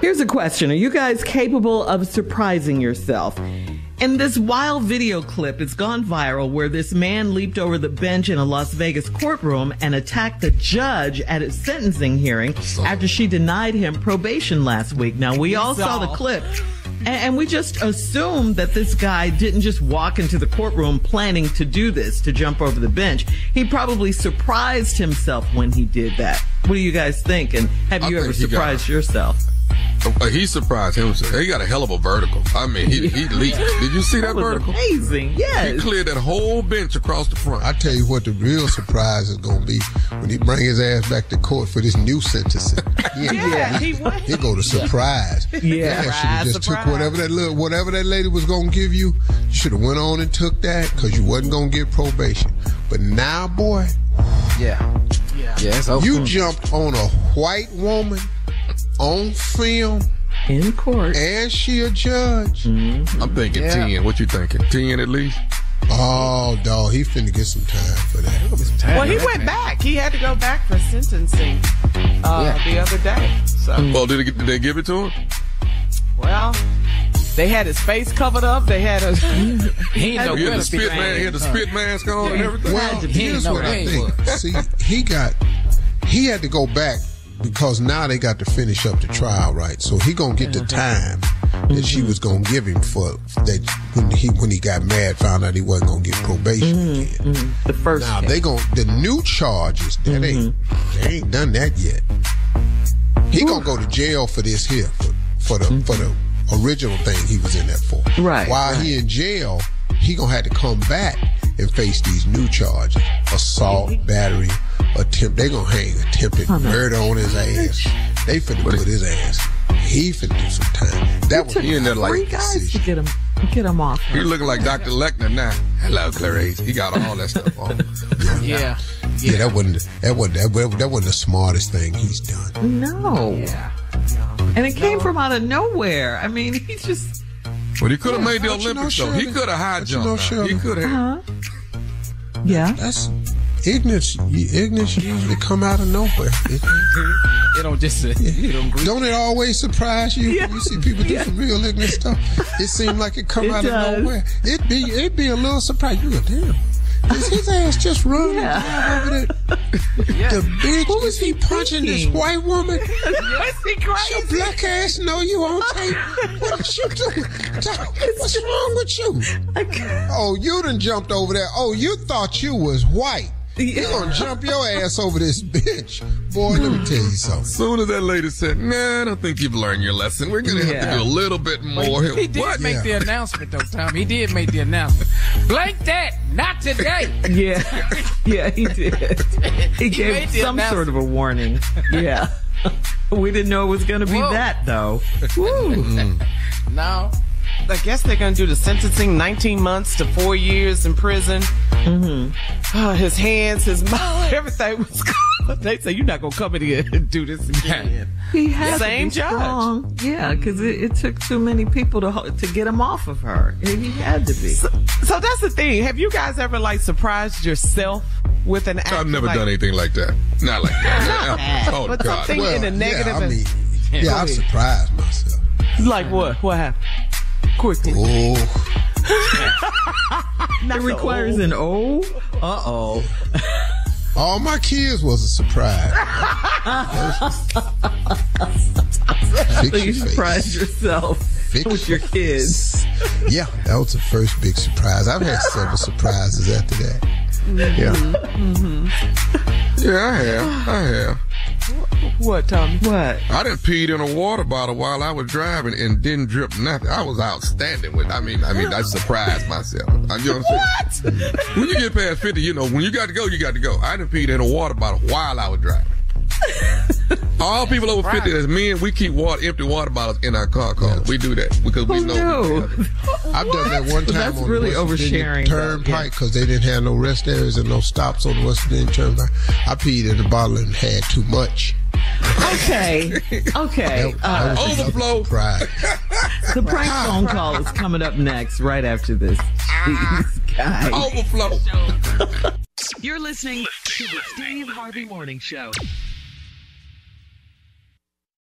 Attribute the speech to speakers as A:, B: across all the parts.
A: Here's a question Are you guys capable of surprising yourself? In this wild video clip, it's gone viral where this man leaped over the bench in a Las Vegas courtroom and attacked the judge at his sentencing hearing after she denied him probation last week. Now, we all saw the clip. And, we just assumed that this guy didn't just walk into the courtroom planning to do this, to jump over the bench. He probably surprised himself when he did that. What do you guys think? And have
B: I
A: you ever surprised yourself?
B: Uh, he surprised himself. He got a hell of a vertical. I mean, he, he leaped. Did you see that,
A: That was
B: vertical?
A: amazing. Yes.
B: He cleared that whole bench across the front.
C: I tell you what, the real surprise is going to be when he bring his ass back to court for this new sentencing. He,
A: Yeah,
C: he,
A: he
C: he go to surprise.
A: Yeah.
C: That should have
A: Surprise,
C: just took whatever that little, whatever that lady was going to give you. You should have went on and took that because you wasn't going to get probation. But now, boy,
D: Yeah. Yeah. Yeah,
C: you jumped on a white woman on film
A: in court,
C: and she a judge.
B: I'm thinking
C: Yeah.
B: 10. What you thinking? 10 at least?
C: Oh, dog, he finna get some time for that.
E: Well, he went back. He had to go back for sentencing uh, the other day. So,
B: Well, did, it, did they give it to him?
E: well, they had his face covered up. They had a.
B: He had the spit man. He had the spit mask on and everything.
C: Well, here's what I think. See, he got he had to go back because now they got to finish up the trial, right? So he gonna get the time that she mm-hmm. was gonna give him for that when he when he got mad, found out he wasn't gonna get probation mm-hmm. again. Mm-hmm.
A: The first
C: Now they gonna the new charges that ain't they ain't done that yet. He gonna go to jail for this here for, for the for the original thing he was in there for.
A: Right,
C: While he in jail, he gonna have to come back and face these new charges: assault, battery, attempt. They gonna hang attempted oh, murder on his ass. They finna put his ass. He finna do some time. That was
A: took
B: He in there like-
A: three guys to get him get him off.
B: He looking like Dr. Lecter now. Hello, Clarice. He got all that stuff on.
D: Yeah.
C: yeah. That wasn't that wasn't that, wasn't- that wasn't the smartest thing he's done.
A: No. Yeah. And it came from out of nowhere. I mean, he just.
B: Well, he could have
C: Yeah,
B: made the
C: but you know,
B: Olympics, though. He could have high
C: but you know,
B: jumped. He could have.
A: Huh? Yeah.
C: That's ignorance. Ignorance usually come out of nowhere. It-
D: It don't just uh, you don't
C: don't it always surprise you
A: Yeah.
C: when you see people do
A: Yeah.
C: some real ignorant stuff? It seems like it come
A: It
C: out
A: does.
C: of nowhere. It be it be a little surprise. You go, damn. Is his ass just running
A: Yeah.
C: over there? The bitch is he punching this white woman?
A: Yes, he
C: Does your black ass know you on tape? What is you doing? What's wrong with you? Oh, you done jumped over there. Oh, you thought you was white. He gonna jump your ass over this bitch. Boy, let me tell you something.
B: As soon as that lady said, "Nah, I don't think you've learned your lesson. We're gonna have to do a little bit more."
D: He, he did
B: What?
D: make the announcement though, Tom. He did make the announcement. Blank that, not today.
A: Yeah, yeah, he did. He
D: made
A: gave some sort of a warning. Yeah, we didn't know it was going to be
E: Whoa.
A: that though. Woo. Mm.
D: No.
E: I guess they're going to do the sentencing 19 months to four years in prison. Mm-hmm. his hands, his mouth, everything was good. They say, You're not going to come in here and do this again.
A: He had
E: Same
A: to be
E: judge.
A: strong. Yeah, because it, it took too many people to to get him off of her. He had to be.
E: So, so that's the thing. Have you guys ever like surprised yourself with an act?
B: I've never
E: like,
B: done anything like that. Not like that. oh
E: But
B: God.
E: something in a negative.
C: Yeah, I
E: and-
C: mean,
E: Go
C: yeah, I'm surprised myself.
E: Like what? What happened? Quickly.
C: Oh,
A: It requires an O. Uh oh.
C: all my kids was a surprise.
A: So you
C: face.
A: surprised yourself
C: Fix
A: with your kids.
C: Yeah, that was the first big surprise. I've had several surprises after that. Yeah.
B: Yeah, I have. I have.
E: What, Tommy?
A: What?
B: I didn't peed in a water bottle while I was driving and didn't drip nothing. I was outstanding with. I mean, I mean, I surprised myself. I, you know what I'm saying? When you get past fifty, you know, when you got to go, you got to go. I didn't peed in a water bottle while I was driving. All people over fifty, that's men, we keep water, empty water bottles in our car cars. We do that because we
A: Oh,
B: know.
A: no.
C: I've done that one time
A: That's
C: on
A: really
C: the West Virginia
A: oversharing, though.
C: Turnpike because they didn't have no rest areas and no stops on the West Virginia Turnpike. I peed in the bottle and had too much.
A: Okay. Okay.
C: That,
A: Uh,
C: that
B: Overflow.
C: surprise.
A: the prank phone call is coming up next, right after this. These guys.
B: Overflow.
F: You're listening to the Steve Harvey Morning Show.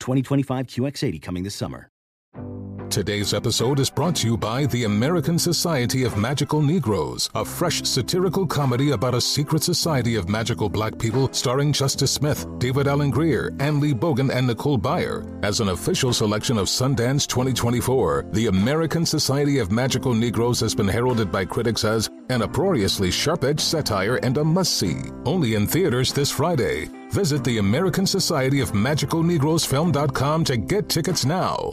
G: 2025 QX80 coming this summer.
H: Today's episode is brought to you by the American Society of Magical Negroes, a fresh satirical comedy about a secret society of magical black people starring Justice Smith, David Alan Grier, Anne Lee Bogan, and Nicole Byer. As an official selection of Sundance 2024, the American Society of Magical Negroes has been heralded by critics as an uproariously sharp-edged satire and a must-see. Only in theaters this Friday. Visit the American Society of Magical Negroes Film.com to get tickets now.